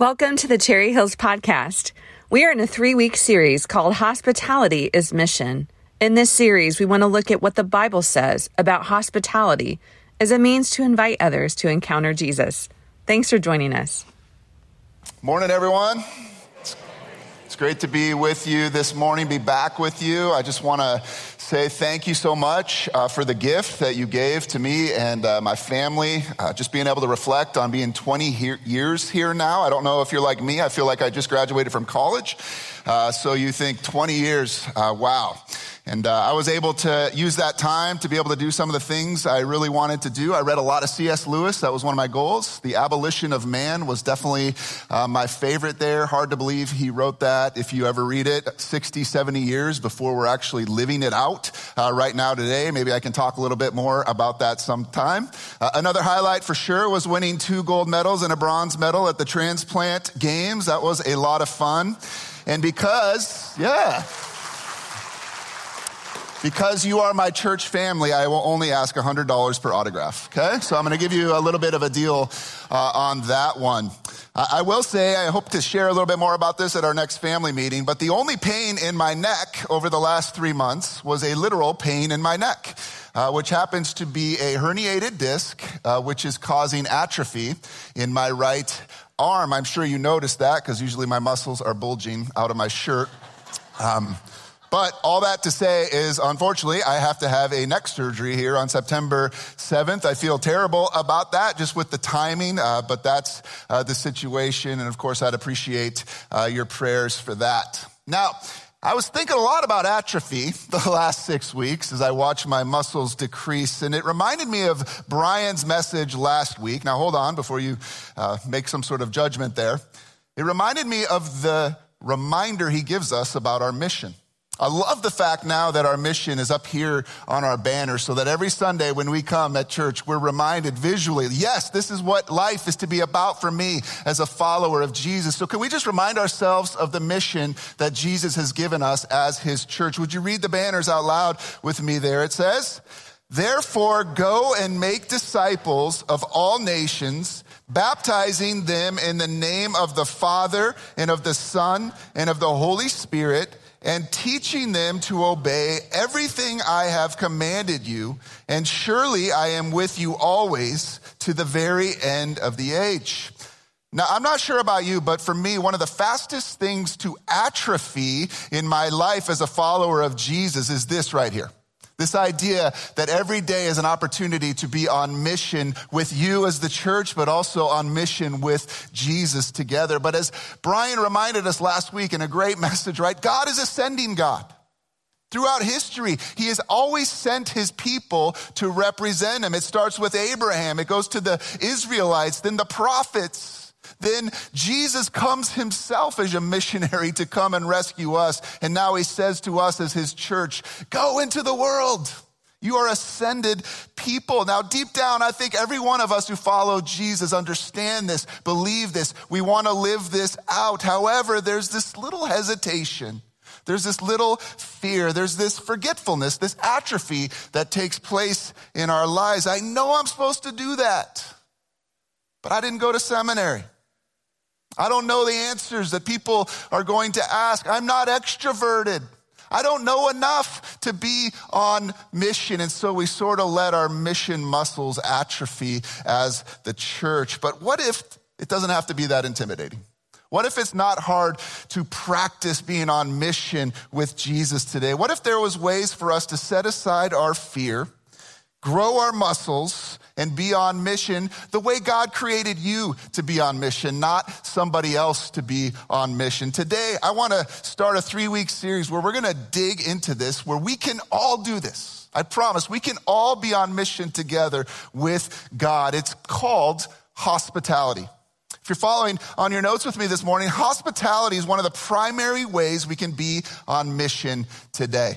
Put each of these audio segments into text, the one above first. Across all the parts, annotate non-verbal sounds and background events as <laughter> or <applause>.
Welcome to the Cherry Hills Podcast. We are in a three week series called Hospitality is Mission. In this series, we want to look at what the Bible says about hospitality as a means to invite others to encounter Jesus. Thanks for joining us. Morning, everyone. It's great to be with you this morning, be back with you. I just want to say thank you so much uh, for the gift that you gave to me and uh, my family. Uh, just being able to reflect on being 20 he- years here now. I don't know if you're like me. I feel like I just graduated from college. Uh, so you think 20 years, uh, wow. And uh, I was able to use that time to be able to do some of the things I really wanted to do. I read a lot of C.S. Lewis. That was one of my goals. The Abolition of Man was definitely uh, my favorite there. Hard to believe he wrote that. If you ever read it, 60, 70 years before we're actually living it out uh, right now today. Maybe I can talk a little bit more about that sometime. Uh, another highlight for sure was winning two gold medals and a bronze medal at the transplant games. That was a lot of fun. And because, yeah. Because you are my church family, I will only ask $100 per autograph. Okay? So I'm going to give you a little bit of a deal uh, on that one. I will say, I hope to share a little bit more about this at our next family meeting, but the only pain in my neck over the last three months was a literal pain in my neck, uh, which happens to be a herniated disc, uh, which is causing atrophy in my right arm. I'm sure you noticed that because usually my muscles are bulging out of my shirt. Um, but all that to say is, unfortunately, I have to have a neck surgery here on September 7th. I feel terrible about that, just with the timing, uh, but that's uh, the situation. And of course, I'd appreciate uh, your prayers for that. Now, I was thinking a lot about atrophy <laughs> the last six weeks as I watched my muscles decrease, and it reminded me of Brian's message last week. Now, hold on before you uh, make some sort of judgment there. It reminded me of the reminder he gives us about our mission. I love the fact now that our mission is up here on our banner so that every Sunday when we come at church, we're reminded visually, yes, this is what life is to be about for me as a follower of Jesus. So can we just remind ourselves of the mission that Jesus has given us as his church? Would you read the banners out loud with me there? It says, Therefore, go and make disciples of all nations, baptizing them in the name of the Father and of the Son and of the Holy Spirit and teaching them to obey everything I have commanded you. And surely I am with you always to the very end of the age. Now, I'm not sure about you, but for me, one of the fastest things to atrophy in my life as a follower of Jesus is this right here. This idea that every day is an opportunity to be on mission with you as the church, but also on mission with Jesus together. But as Brian reminded us last week in a great <laughs> message, right? God is a sending God. Throughout history, he has always sent his people to represent him. It starts with Abraham, it goes to the Israelites, then the prophets. Then Jesus comes himself as a missionary to come and rescue us. And now he says to us as his church, go into the world. You are ascended people. Now, deep down, I think every one of us who follow Jesus understand this, believe this. We want to live this out. However, there's this little hesitation. There's this little fear. There's this forgetfulness, this atrophy that takes place in our lives. I know I'm supposed to do that, but I didn't go to seminary. I don't know the answers that people are going to ask. I'm not extroverted. I don't know enough to be on mission. And so we sort of let our mission muscles atrophy as the church. But what if it doesn't have to be that intimidating? What if it's not hard to practice being on mission with Jesus today? What if there was ways for us to set aside our fear, grow our muscles, and be on mission the way God created you to be on mission, not somebody else to be on mission. Today, I want to start a three week series where we're going to dig into this, where we can all do this. I promise we can all be on mission together with God. It's called hospitality. If you're following on your notes with me this morning, hospitality is one of the primary ways we can be on mission today.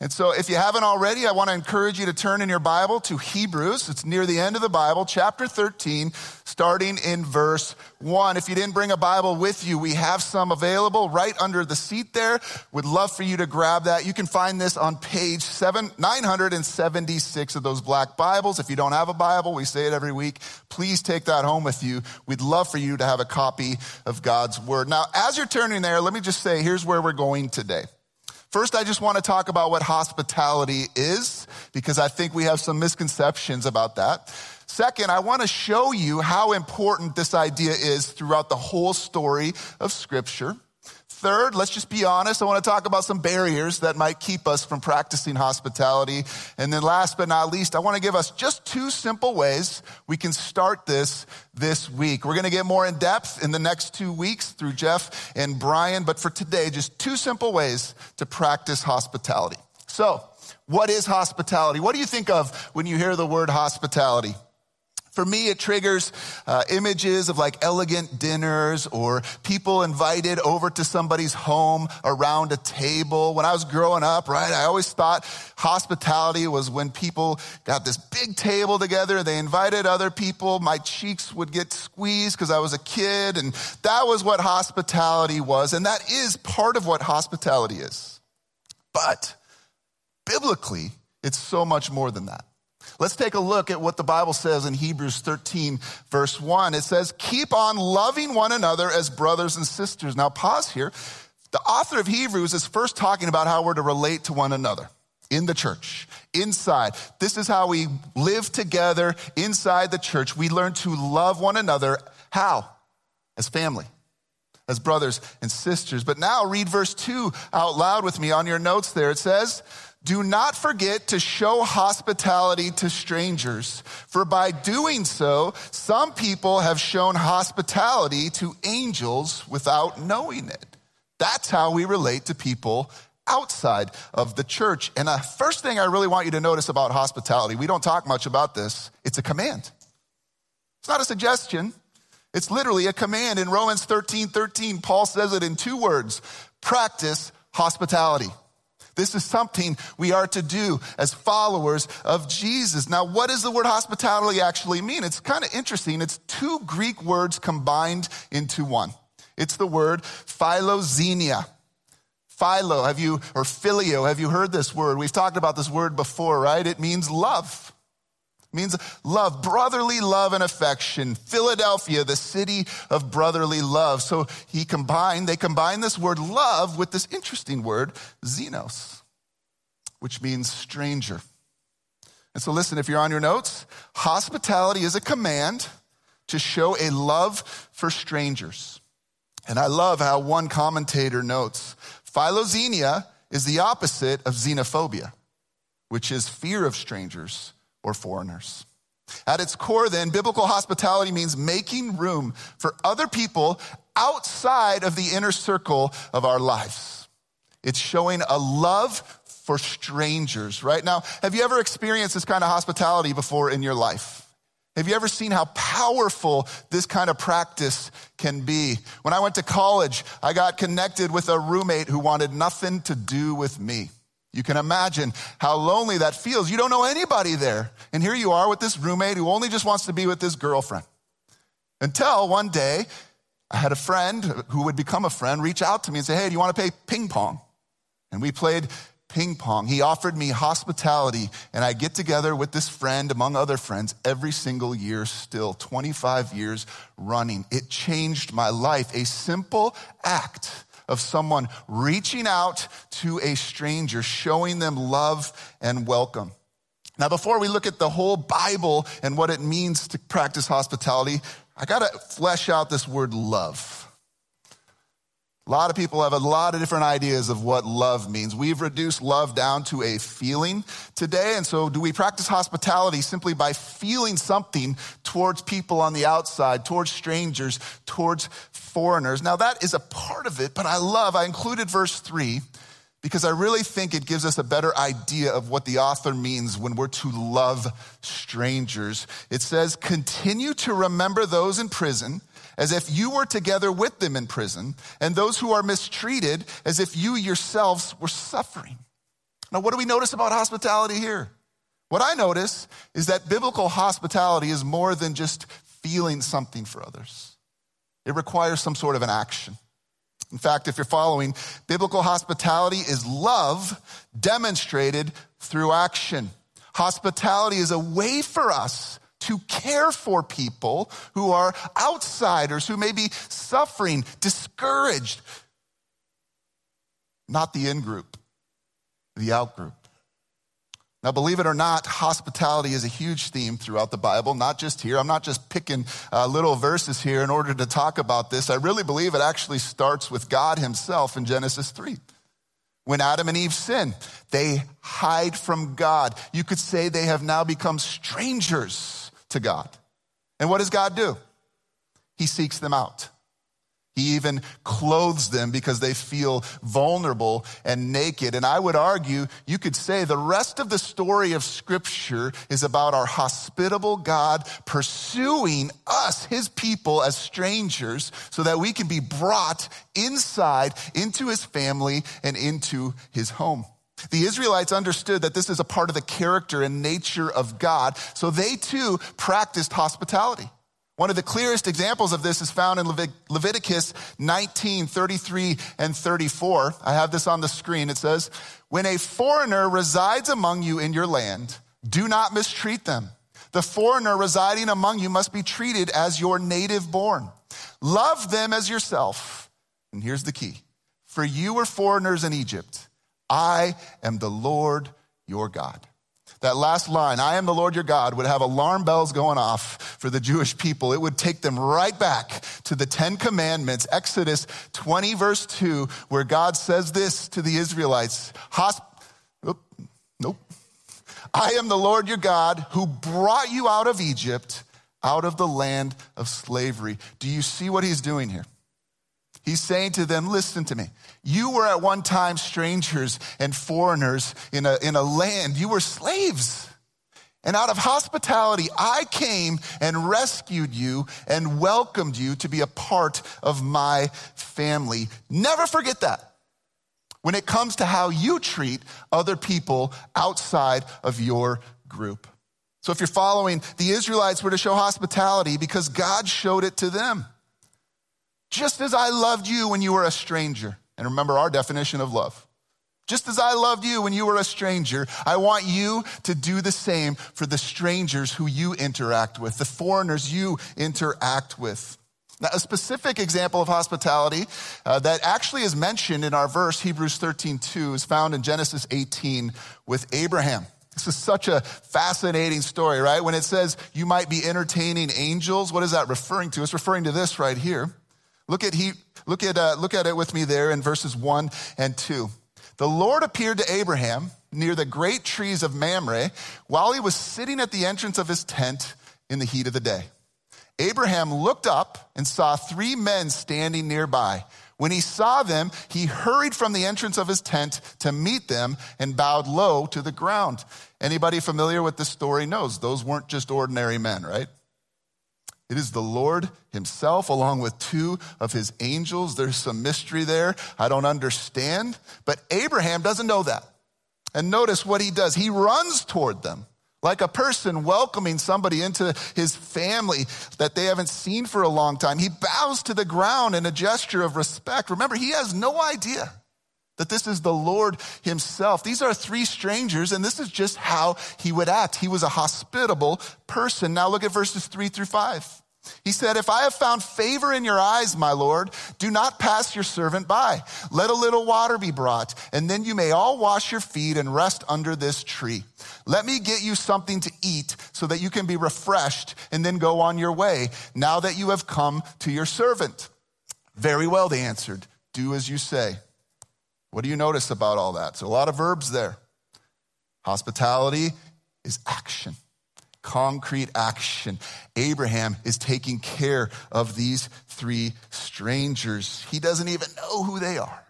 And so if you haven't already, I want to encourage you to turn in your Bible to Hebrews. It's near the end of the Bible, chapter 13, starting in verse 1. If you didn't bring a Bible with you, we have some available right under the seat there. Would love for you to grab that. You can find this on page 7 976 of those black Bibles. If you don't have a Bible, we say it every week. Please take that home with you. We'd love for you to have a copy of God's word. Now, as you're turning there, let me just say here's where we're going today. First, I just want to talk about what hospitality is because I think we have some misconceptions about that. Second, I want to show you how important this idea is throughout the whole story of Scripture. Third, let's just be honest. I want to talk about some barriers that might keep us from practicing hospitality. And then last but not least, I want to give us just two simple ways we can start this this week. We're going to get more in depth in the next two weeks through Jeff and Brian. But for today, just two simple ways to practice hospitality. So what is hospitality? What do you think of when you hear the word hospitality? For me, it triggers uh, images of like elegant dinners or people invited over to somebody's home around a table. When I was growing up, right, I always thought hospitality was when people got this big table together. They invited other people. My cheeks would get squeezed because I was a kid. And that was what hospitality was. And that is part of what hospitality is. But biblically, it's so much more than that. Let's take a look at what the Bible says in Hebrews 13, verse 1. It says, Keep on loving one another as brothers and sisters. Now, pause here. The author of Hebrews is first talking about how we're to relate to one another in the church, inside. This is how we live together inside the church. We learn to love one another. How? As family as brothers and sisters. But now read verse 2 out loud with me on your notes there. It says, do not forget to show hospitality to strangers, for by doing so, some people have shown hospitality to angels without knowing it. That's how we relate to people outside of the church. And the first thing I really want you to notice about hospitality, we don't talk much about this, it's a command. It's not a suggestion. It's literally a command. In Romans 13, 13, Paul says it in two words, practice hospitality. This is something we are to do as followers of Jesus. Now, what does the word hospitality actually mean? It's kind of interesting. It's two Greek words combined into one. It's the word philoxenia. Philo, have you, or filio, have you heard this word? We've talked about this word before, right? It means love means love, brotherly love and affection. Philadelphia, the city of brotherly love. So he combined, they combined this word love with this interesting word, xenos, which means stranger. And so listen, if you're on your notes, hospitality is a command to show a love for strangers. And I love how one commentator notes, philoxenia is the opposite of xenophobia, which is fear of strangers or foreigners. At its core, then, biblical hospitality means making room for other people outside of the inner circle of our lives. It's showing a love for strangers, right? Now, have you ever experienced this kind of hospitality before in your life? Have you ever seen how powerful this kind of practice can be? When I went to college, I got connected with a roommate who wanted nothing to do with me. You can imagine how lonely that feels. You don't know anybody there. And here you are with this roommate who only just wants to be with his girlfriend. Until one day, I had a friend who would become a friend reach out to me and say, Hey, do you want to play ping pong? And we played ping pong. He offered me hospitality, and I get together with this friend, among other friends, every single year, still 25 years running. It changed my life. A simple act of someone reaching out to a stranger, showing them love and welcome. Now, before we look at the whole Bible and what it means to practice hospitality, I got to flesh out this word love. A lot of people have a lot of different ideas of what love means. We've reduced love down to a feeling today. And so do we practice hospitality simply by feeling something towards people on the outside, towards strangers, towards foreigners? Now that is a part of it, but I love, I included verse three because I really think it gives us a better idea of what the author means when we're to love strangers. It says, continue to remember those in prison as if you were together with them in prison, and those who are mistreated as if you yourselves were suffering. Now, what do we notice about hospitality here? What I notice is that biblical hospitality is more than just feeling something for others. It requires some sort of an action. In fact, if you're following, biblical hospitality is love demonstrated through action. Hospitality is a way for us to care for people who are outsiders, who may be suffering, discouraged. Not the in group, the out group. Now, believe it or not, hospitality is a huge theme throughout the Bible, not just here. I'm not just picking uh, little verses here in order to talk about this. I really believe it actually starts with God Himself in Genesis 3. When Adam and Eve sin, they hide from God. You could say they have now become strangers to God. And what does God do? He seeks them out. He even clothes them because they feel vulnerable and naked. And I would argue, you could say the rest of the story of scripture is about our hospitable God pursuing us, his people, as strangers so that we can be brought inside into his family and into his home. The Israelites understood that this is a part of the character and nature of God, so they too practiced hospitality. One of the clearest examples of this is found in Leviticus 19, 33 and 34. I have this on the screen. It says, when a foreigner resides among you in your land, do not mistreat them. The foreigner residing among you must be treated as your native born. Love them as yourself. And here's the key. For you were foreigners in Egypt. I am the Lord your God. That last line, I am the Lord your God, would have alarm bells going off for the Jewish people. It would take them right back to the Ten Commandments, Exodus 20, verse 2, where God says this to the Israelites Hosp- Oop, Nope. I am the Lord your God who brought you out of Egypt, out of the land of slavery. Do you see what he's doing here? He's saying to them, listen to me. You were at one time strangers and foreigners in a, in a land. You were slaves. And out of hospitality, I came and rescued you and welcomed you to be a part of my family. Never forget that when it comes to how you treat other people outside of your group. So if you're following, the Israelites were to show hospitality because God showed it to them just as I loved you when you were a stranger. And remember our definition of love. Just as I loved you when you were a stranger, I want you to do the same for the strangers who you interact with, the foreigners you interact with. Now, a specific example of hospitality uh, that actually is mentioned in our verse, Hebrews 13, 2, is found in Genesis 18 with Abraham. This is such a fascinating story, right? When it says you might be entertaining angels, what is that referring to? It's referring to this right here. Look at, he, look, at, uh, look at it with me there in verses 1 and 2. The Lord appeared to Abraham near the great trees of Mamre while he was sitting at the entrance of his tent in the heat of the day. Abraham looked up and saw three men standing nearby. When he saw them, he hurried from the entrance of his tent to meet them and bowed low to the ground. Anybody familiar with this story knows those weren't just ordinary men, right? It is the Lord himself along with two of his angels. There's some mystery there. I don't understand, but Abraham doesn't know that. And notice what he does. He runs toward them like a person welcoming somebody into his family that they haven't seen for a long time. He bows to the ground in a gesture of respect. Remember, he has no idea that this is the Lord himself. These are three strangers, and this is just how he would act. He was a hospitable person. Now look at verses three through five. He said, If I have found favor in your eyes, my Lord, do not pass your servant by. Let a little water be brought, and then you may all wash your feet and rest under this tree. Let me get you something to eat so that you can be refreshed and then go on your way now that you have come to your servant. Very well, they answered. Do as you say. What do you notice about all that? So, a lot of verbs there. Hospitality is action, concrete action. Abraham is taking care of these three strangers. He doesn't even know who they are.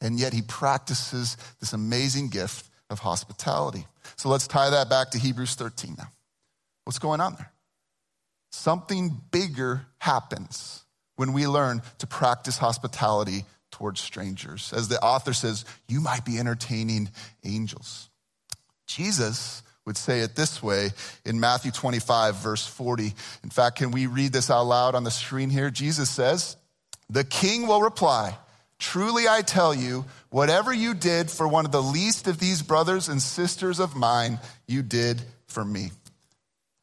And yet he practices this amazing gift of hospitality. So let's tie that back to Hebrews 13 now. What's going on there? Something bigger happens when we learn to practice hospitality towards strangers. As the author says, you might be entertaining angels. Jesus would say it this way in Matthew 25, verse 40. In fact, can we read this out loud on the screen here? Jesus says, The king will reply, Truly I tell you, whatever you did for one of the least of these brothers and sisters of mine, you did for me.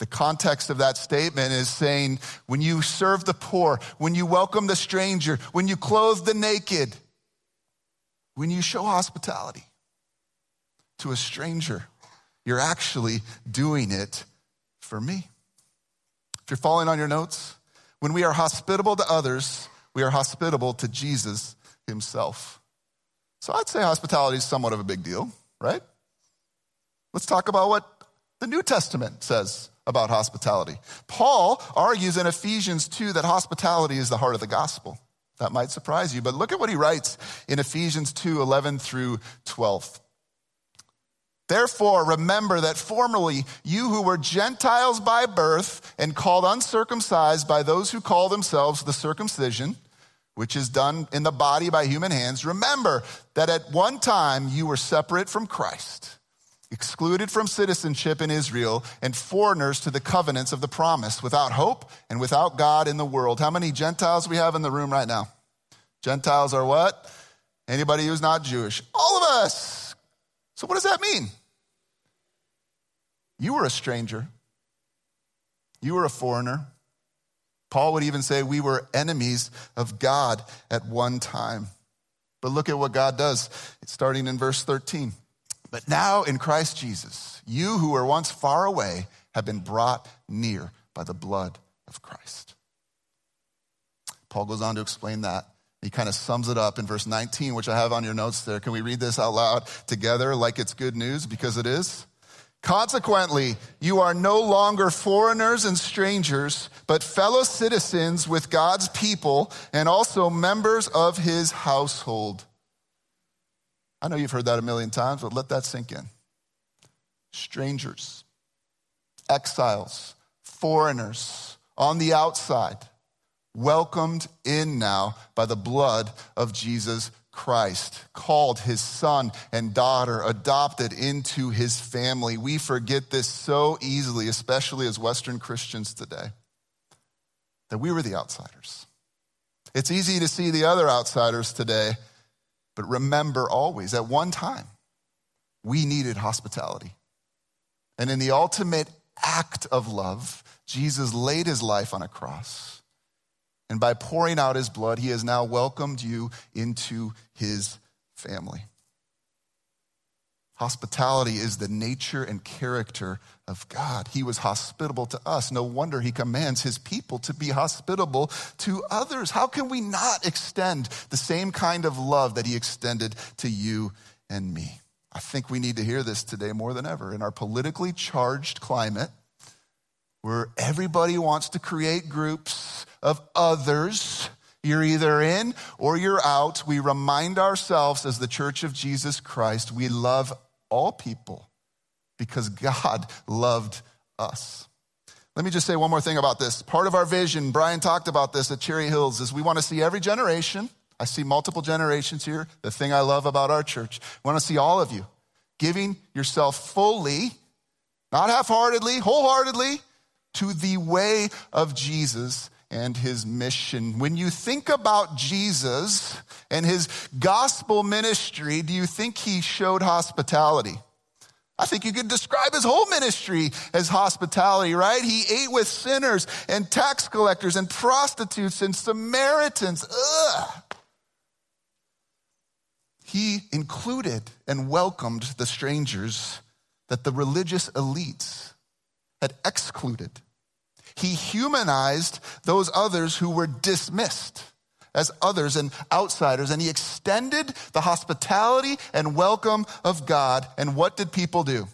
The context of that statement is saying when you serve the poor, when you welcome the stranger, when you clothe the naked, when you show hospitality to a stranger, you're actually doing it for me. If you're following on your notes, when we are hospitable to others, we are hospitable to Jesus himself. So I'd say hospitality is somewhat of a big deal, right? Let's talk about what the New Testament says about hospitality. Paul argues in Ephesians 2 that hospitality is the heart of the gospel. That might surprise you, but look at what he writes in Ephesians 2 11 through 12. Therefore, remember that formerly you who were Gentiles by birth and called uncircumcised by those who call themselves the circumcision, which is done in the body by human hands, remember that at one time you were separate from Christ excluded from citizenship in Israel, and foreigners to the covenants of the promise, without hope and without God in the world. How many Gentiles we have in the room right now? Gentiles are what? Anybody who's not Jewish. All of us. So, what does that mean? You were a stranger, you were a foreigner. Paul would even say we were enemies of God at one time. But look at what God does, starting in verse 13. But now in Christ Jesus, you who were once far away have been brought near by the blood of Christ. Paul goes on to explain that. He kind of sums it up in verse 19, which I have on your notes there. Can we read this out loud together like it's good news? Because it is. Consequently, you are no longer foreigners and strangers, but fellow citizens with God's people and also members of his household I know you've heard that a million times, but let that sink in. Strangers, exiles, foreigners on the outside, welcomed in now by the blood of Jesus Christ, called his son and daughter, adopted into his family. We forget this so easily, especially as Western Christians today, that we were the outsiders. It's easy to see the other outsiders today but remember always, at one time, we needed hospitality. And in the ultimate act of love, Jesus laid his life on a cross. And by pouring out his blood, he has now welcomed you into his family. Hospitality is the nature and character of God. He was hospitable to us. No wonder he commands his people to be hospitable to others. How can we not extend the same kind of love that he extended to you and me? I think we need to hear this today more than ever. In our politically charged climate, where everybody wants to create groups of others, you're either in or you're out. We remind ourselves as the church of Jesus Christ, we love all people because God <laughs> loved us. Let me just say one more thing about this. Part of our vision, Brian talked about this at Cherry Hills, is we want to see every generation. I see multiple generations here. The thing I love about our church, we want to see all of you giving yourself fully, not half heartedly, wholeheartedly, to the way of Jesus and his mission. When you think about Jesus and his gospel ministry, do you think he showed hospitality? I think you could describe his whole ministry as hospitality, right? He ate with sinners and tax collectors and prostitutes and Samaritans. Ugh. He included and welcomed the strangers that the religious elites had excluded. He humanized those others who were dismissed as others and outsiders, and he extended the hospitality and welcome of God. And what did people do?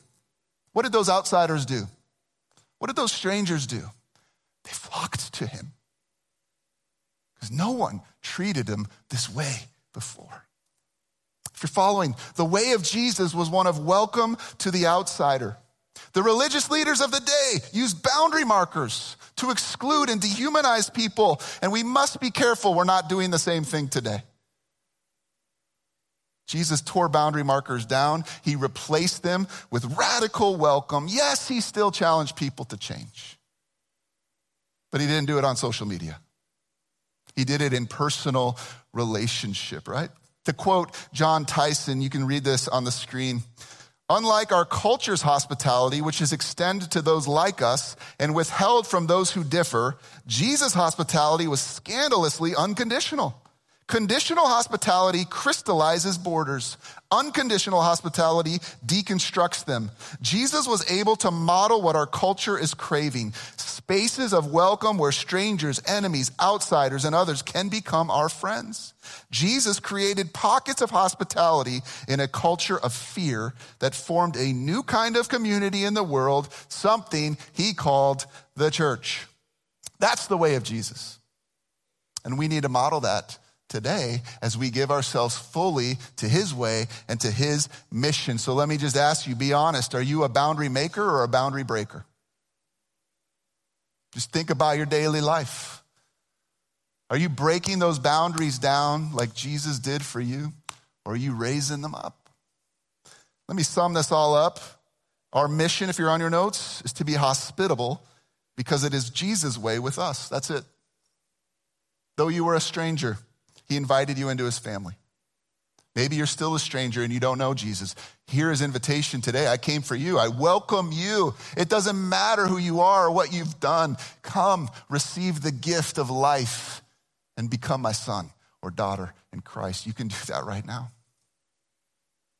What did those outsiders do? What did those strangers do? They flocked to him because no one treated him this way before. If you're following, the way of Jesus was one of welcome to the outsider. The religious leaders of the day used boundary markers to exclude and dehumanize people, and we must be careful we're not doing the same thing today. Jesus tore boundary markers down. He replaced them with radical welcome. Yes, he still challenged people to change, but he didn't do it on social media. He did it in personal relationship, right? To quote Jon Tyson, you can read this on the screen. Unlike our culture's hospitality, which is extended to those like us and withheld from those who differ, Jesus' hospitality was scandalously unconditional. Conditional hospitality crystallizes borders. Unconditional hospitality deconstructs them. Jesus was able to model what our culture is craving spaces of welcome where strangers, enemies, outsiders, and others can become our friends. Jesus created pockets of hospitality in a culture of fear that formed a new kind of community in the world, something he called the church. That's the way of Jesus. And we need to model that today as we give ourselves fully to his way and to his mission. So let me just ask you, be honest. Are you a boundary maker or a boundary breaker? Just think about your daily life. Are you breaking those boundaries down like Jesus did for you? Or are you raising them up? Let me sum this all up. Our mission, if you're on your notes, is to be hospitable because it is Jesus' way with us. That's it. Though you were a stranger, he invited you into his family. Maybe you're still a stranger and you don't know Jesus. Hear his invitation today. I came for you. I welcome you. It doesn't matter who you are or what you've done. Come, receive the gift of life and become my son or daughter in Christ. You can do that right now.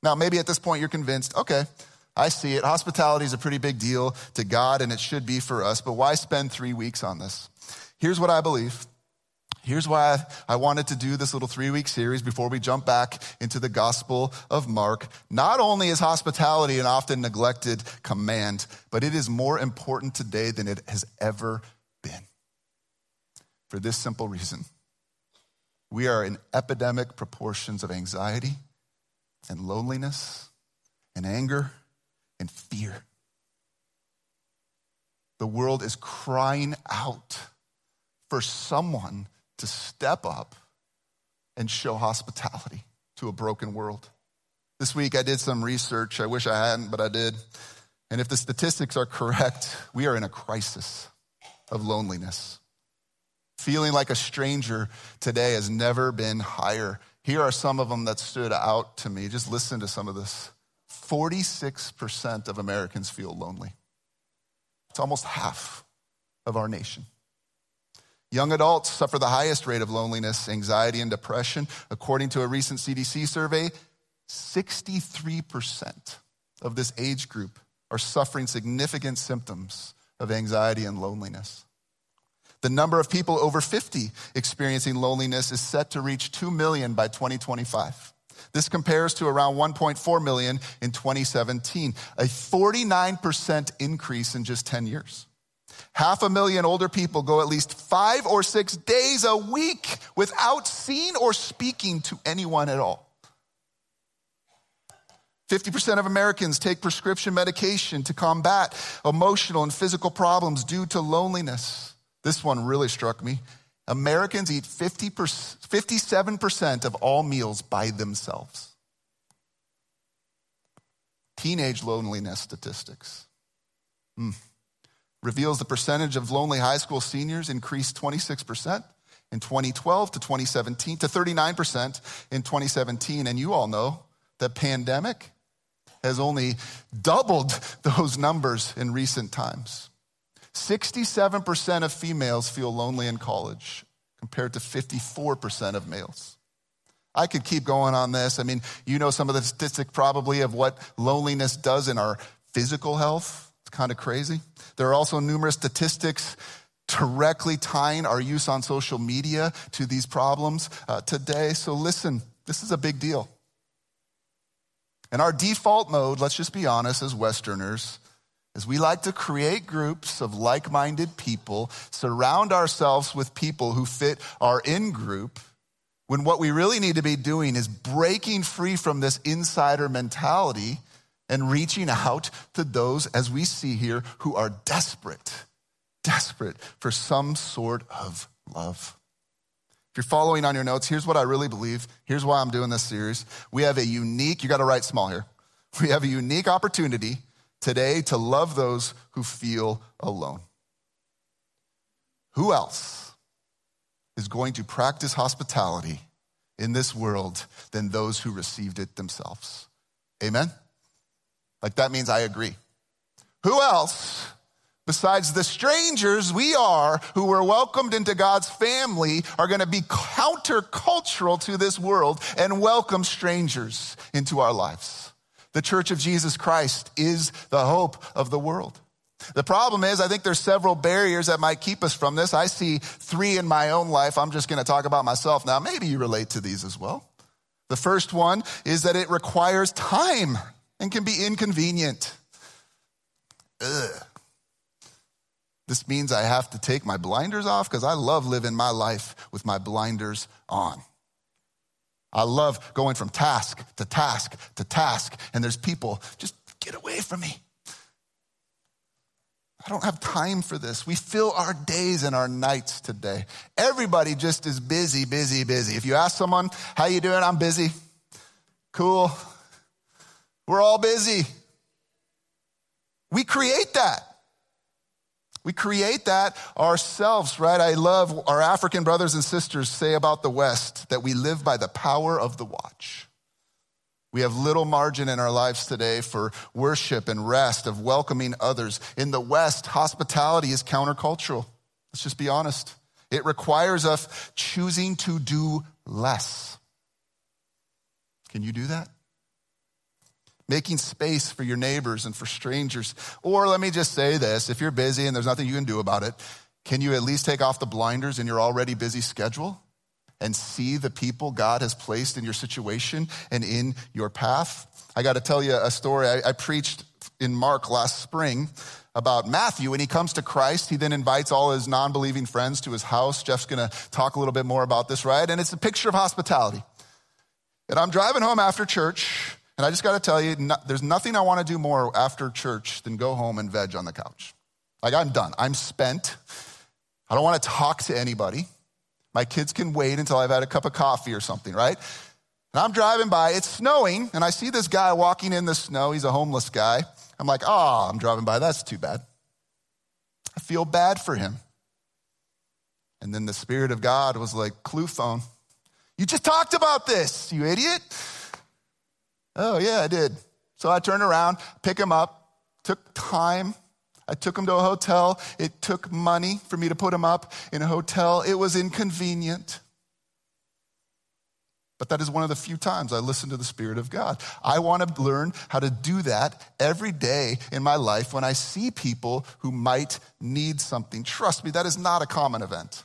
Now, maybe at this point you're convinced, okay, I see it. Hospitality is a pretty big deal to God and it should be for us, but why spend three weeks on this? Here's what I believe Here's why I wanted to do this little three week series before we jump back into the Gospel of Mark. Not only is hospitality an often neglected command, but it is more important today than it has ever been. For this simple reason we are in epidemic proportions of anxiety and loneliness and anger and fear. The world is crying out for someone to step up and show hospitality to a broken world. This week I did some research. I wish I hadn't, but I did. And if the statistics are correct, we are in a crisis of loneliness. Feeling like a stranger today has never been higher. Here are some of them that stood out to me. Just listen to some of this. 46% of Americans feel lonely. It's almost half of our nation. Young adults suffer the highest rate of loneliness, anxiety, and depression. According to a recent CDC survey, 63% of this age group are suffering significant symptoms of anxiety and loneliness. The number of people over 50 experiencing loneliness is set to reach 2 million by 2025. This compares to around 1.4 million in 2017, a 49% increase in just 10 years. Half a million older people go at least five or six days a week without seeing or speaking to anyone at all. 50% of Americans take prescription medication to combat emotional and physical problems due to loneliness. This one really struck me. Americans eat 50 57% of all meals by themselves. Teenage loneliness statistics. Mm reveals the percentage of lonely high school seniors increased 26% in 2012 to 2017 to 39% in 2017. And you all know that pandemic has only doubled <laughs> those numbers in recent times. 67% of females feel lonely in college compared to 54% of males. I could keep going on this. I mean, you know some of the statistics probably of what loneliness does in our physical health it's kind of crazy. There are also numerous statistics directly tying our use on social media to these problems uh, today. So listen, this is a big deal. And our default mode, let's just be honest as Westerners, is we like to create groups of like minded people, surround ourselves with people who fit our in group, when what we really need to be doing is breaking free from this insider mentality and reaching out to those, as we see here, who are desperate, desperate for some sort of love. If you're following on your notes, here's what I really believe. Here's why I'm doing this series. We have a unique, you got to write small here. We have a unique opportunity today to love those who feel alone. Who else is going to practice hospitality in this world than those who received it themselves? Amen? Like that means I agree. Who else besides the strangers we are who were welcomed into God's family are going to be countercultural to this world and welcome strangers into our lives? The church of Jesus Christ is the hope of the world. The problem is, I think there's several barriers that might keep us from this. I see three in my own life. I'm just going to talk about myself now. Maybe you relate to these as well. The first one is that it requires time and can be inconvenient. Ugh. This means I have to take my blinders off because I love living my life with my blinders on. I love going from task to task to task, and there's people, just get away from me. I don't have time for this. We fill our days and our nights today. Everybody just is busy, busy, busy. If you ask someone, how you doing? I'm busy. Cool. We're all busy. We create that. We create that ourselves, right? I love our African brothers and sisters say about the West that we live by the power of the watch. We have little margin in our lives today for worship and rest, of welcoming others. In the West, hospitality is countercultural. Let's just be honest. It requires us choosing to do less. Can you do that? Making space for your neighbors and for strangers. Or let me just say this if you're busy and there's nothing you can do about it, can you at least take off the blinders in your already busy schedule? and see the people God has placed in your situation and in your path. I got to tell you a story. I, I, preached in Mark last spring about Matthew. When he comes to Christ, he then invites all his non believing friends to his house. Jeff's going to talk a little bit more about this, right? And it's a picture of hospitality. And I'm driving home after church, and I just got to tell you, no, there's nothing I want to do more after church than go home and veg on the couch. Like, I'm done. I'm spent. I don't want to talk to anybody. My kids can wait until I've had a cup of coffee or something, right? And I'm driving by, it's snowing, and I see this guy walking in the snow. He's a homeless guy. I'm like, oh, I'm driving by, that's too bad. I feel bad for him. And then the Spirit of God was like, clue phone. You just talked about this, you idiot. Oh, yeah, I did. So I turned around, pick him up, took time I took him to a hotel. It took money for me to put him up in a hotel. It was inconvenient. But that is one of the few times I listen to the Spirit of God. I want to learn how to do that every day in my life when I see people who might need something. Trust me, that is not a common event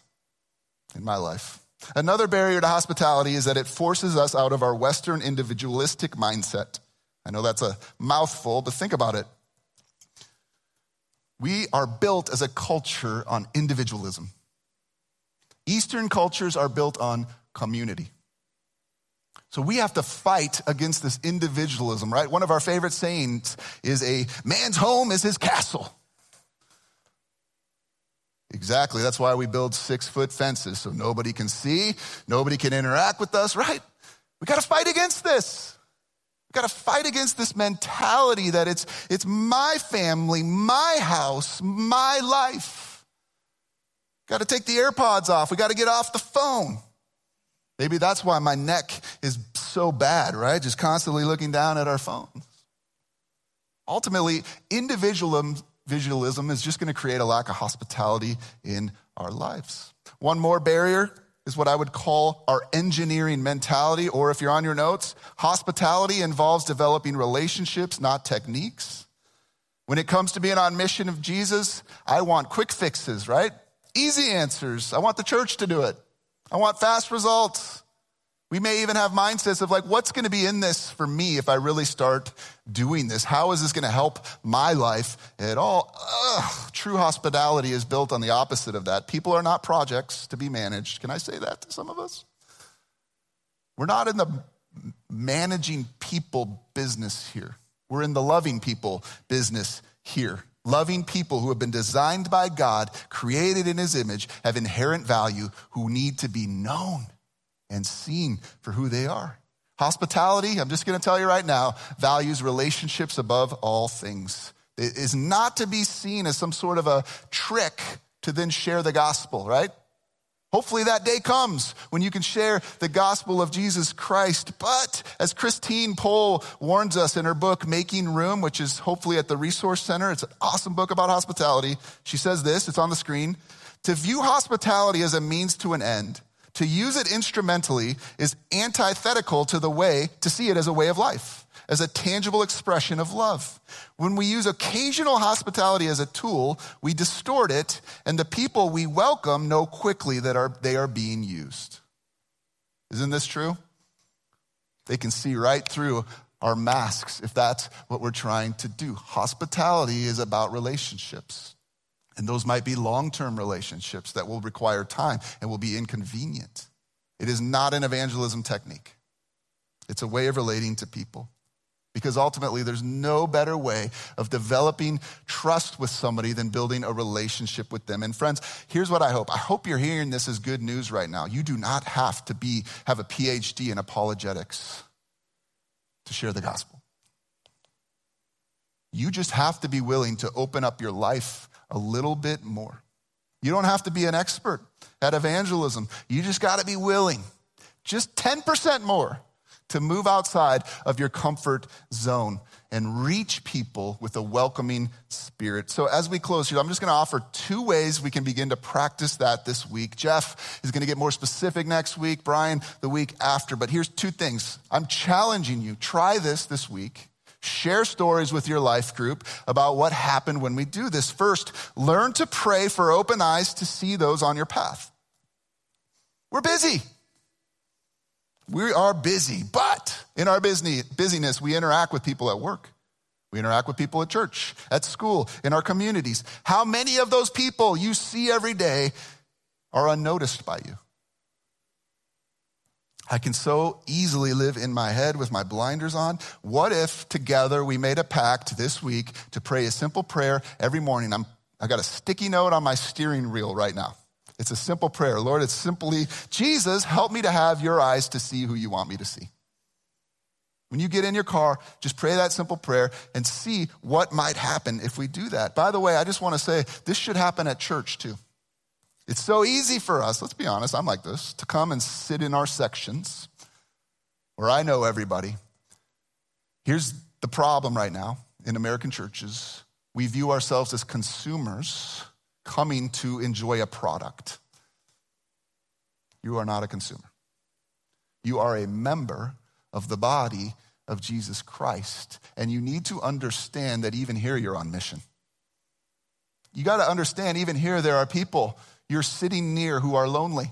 in my life. Another barrier to hospitality is that it forces us out of our Western individualistic mindset. I know that's a mouthful, but think about it. We are built as a culture on individualism. Eastern cultures are built on community. So we have to fight against this individualism, right? One of our favorite sayings is a man's home is his castle. Exactly. That's why we build six foot fences so nobody can see, nobody can interact with us, right? We got to fight against this We got to fight against this mentality that it's, it's my family, my house, my life. Got to take the AirPods off. We got to get off the phone. Maybe that's why my neck is so bad, right? Just constantly looking down at our phones. Ultimately, individualism is just going to create a lack of hospitality in our lives. One more barrier is what I would call our engineering mentality, or if you're on your notes, hospitality involves developing relationships, not techniques. When it comes to being on mission of Jesus, I want quick fixes, right? Easy answers. I want the church to do it. I want fast results. We may even have mindsets of like, what's going to be in this for me if I really start doing this? How is this going to help my life at all? Ugh, true hospitality is built on the opposite of that. People are not projects to be managed. Can I say that to some of us? We're not in the managing people business here. We're in the loving people business here. Loving people who have been designed by God, created in his image, have inherent value, who need to be known and seen for who they are. Hospitality, I'm just going to tell you right now, values relationships above all things. It is not to be seen as some sort of a trick to then share the gospel, right? Hopefully that day comes when you can share the gospel of Jesus Christ. But as Christine Pohl warns us in her book, Making Room, which is hopefully at the Resource Center, it's an awesome book about hospitality. She says this, it's on the screen. To view hospitality as a means to an end, to use it instrumentally is antithetical to the way, to see it as a way of life as a tangible expression of love. When we use occasional hospitality as a tool, we distort it, and the people we welcome know quickly that are, they are being used. Isn't this true? They can see right through our masks if that's what we're trying to do. Hospitality is about relationships. And those might be long term relationships that will require time and will be inconvenient. It is not an evangelism technique, it's a way of relating to people. Because ultimately, there's no better way of developing trust with somebody than building a relationship with them. And friends, here's what I hope. I hope you're hearing this as good news right now. You do not have to be, have a PhD in apologetics to share the gospel. You just have to be willing to open up your life a little bit more. You don't have to be an expert at evangelism. You just got to be willing, just 10% more to move outside of your comfort zone and reach people with a welcoming spirit. So, as we close here, I'm just going to offer two ways we can begin to practice that this week. Jeff is going to get more specific next week, Brian the week after. But here's two things I'm challenging you try this this week. Share stories with your life group about what happened when we do this. First, learn to pray for open eyes to see those on your path. We're busy. We are busy, but in our busyness, we interact with people at work. We interact with people at church, at school, in our communities. How many of those people you see every day are unnoticed by you? I can so easily live in my head with my blinders on. What if together we made a pact this week to pray a simple prayer every morning? I'm, I got a sticky note on my steering wheel right now. It's a simple prayer. Lord, it's simply, Jesus, help me to have your eyes to see who you want me to see. When you get in your car, just pray that simple prayer and see what might happen if we do that. By the way, I just want to say this should happen at church too. It's so easy for us, let's be honest, I'm like this, to come and sit in our sections where I know everybody. Here's the problem right now in American churches we view ourselves as consumers coming to enjoy a product. You are not a consumer. You are a member of the body of Jesus Christ. And you need to understand that even here you're on mission. You got to understand, even here, there are people you're sitting near who are lonely,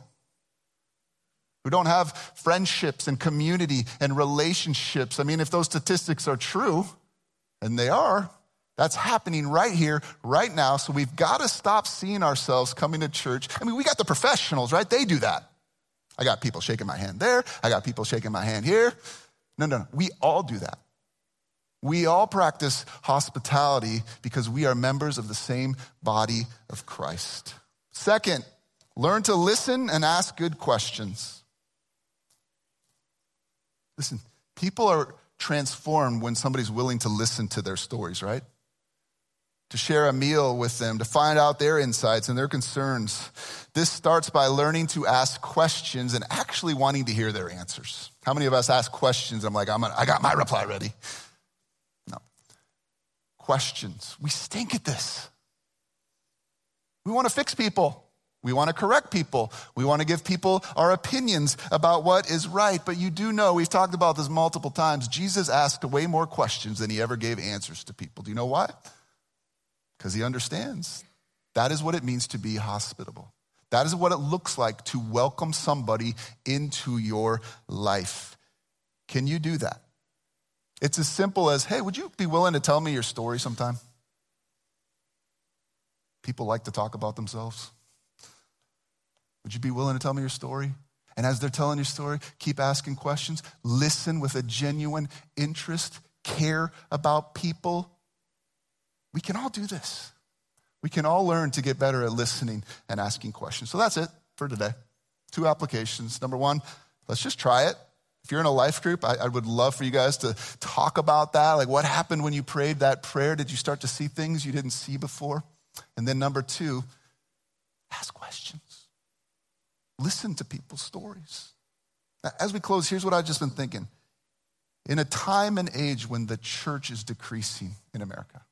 who don't have friendships and community and relationships. I mean, if those statistics are true, and they are, that's happening right here, right now. So we've got to stop seeing ourselves coming to church. I mean, we got the professionals, right? They do that. I got people shaking my hand there. I got people shaking my hand here. No, no, no. We all do that. We all practice hospitality because we are members of the same body of Christ. Second, learn to listen and ask good questions. Listen, people are transformed when somebody's willing to listen to their stories, right? to share a meal with them, to find out their insights and their concerns. This starts by learning to ask questions and actually wanting to hear their answers. How many of us ask questions? I'm like, I'm gonna, I got my reply ready. No. Questions. We stink at this. We want to fix people. We want to correct people. We want to give people our opinions about what is right. But you do know, we've talked about this multiple times, Jesus asked way more questions than he ever gave answers to people. Do you know why? because he understands. That is what it means to be hospitable. That is what it looks like to welcome somebody into your life. Can you do that? It's as simple as hey, would you be willing to tell me your story sometime? People like to talk about themselves. Would you be willing to tell me your story? And as they're telling your story, keep asking questions, listen with a genuine interest, care about people, we can all do this. We can all learn to get better at listening and asking questions. So that's it for today. Two applications. Number one, let's just try it. If you're in a life group, I, I, would love for you guys to talk about that. Like, what happened when you prayed that prayer? Did you start to see things you didn't see before? And then, number two, ask questions. Listen to people's stories. Now, as we close, here's what I've just been thinking. In a time and age when the church is decreasing in America,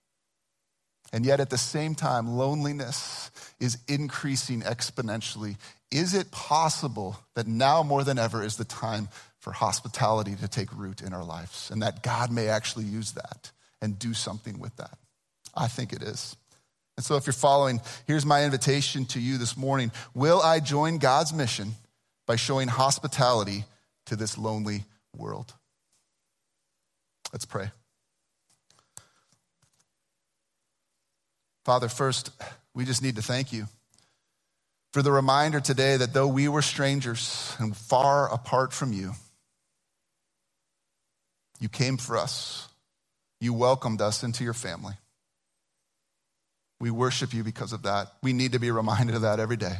and yet at the same time, loneliness is increasing exponentially. Is it possible that now more than ever is the time for hospitality to take root in our lives and that God may actually use that and do something with that? I think it is. And so, if you're following, here's my invitation to you this morning. Will I join God's mission by showing hospitality to this lonely world? Let's pray. Father, first, we just need to thank you for the reminder today that though we were strangers and far apart from you, you came for us. You welcomed us into your family. We worship you because of that. We need to be reminded of that every day.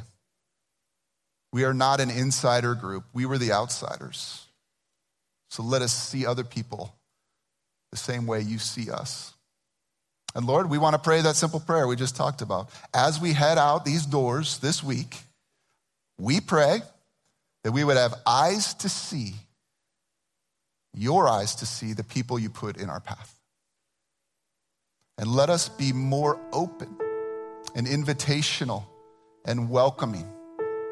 We are not an insider group, we were the outsiders. So let us see other people the same way you see us. And Lord, we want to pray that simple prayer we just talked about. As we head out these doors this week, we pray that we would have eyes to see, your eyes to see the people you put in our path. And let us be more open and invitational and welcoming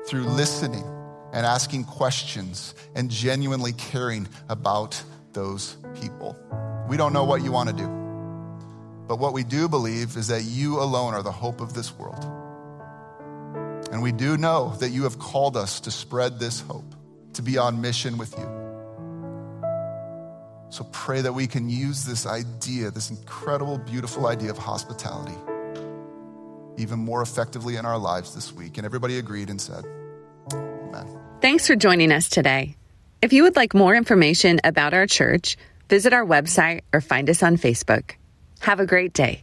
through listening and asking questions and genuinely caring about those people. We don't know what you want to do. But what we do believe is that you alone are the hope of this world. And we do know that you have called us to spread this hope, to be on mission with you. So pray that we can use this idea, this incredible, beautiful idea of hospitality, even more effectively in our lives this week. And everybody agreed and said, Amen. Thanks for joining us today. If you would like more information about our church, visit our website or find us on Facebook. Have a great day.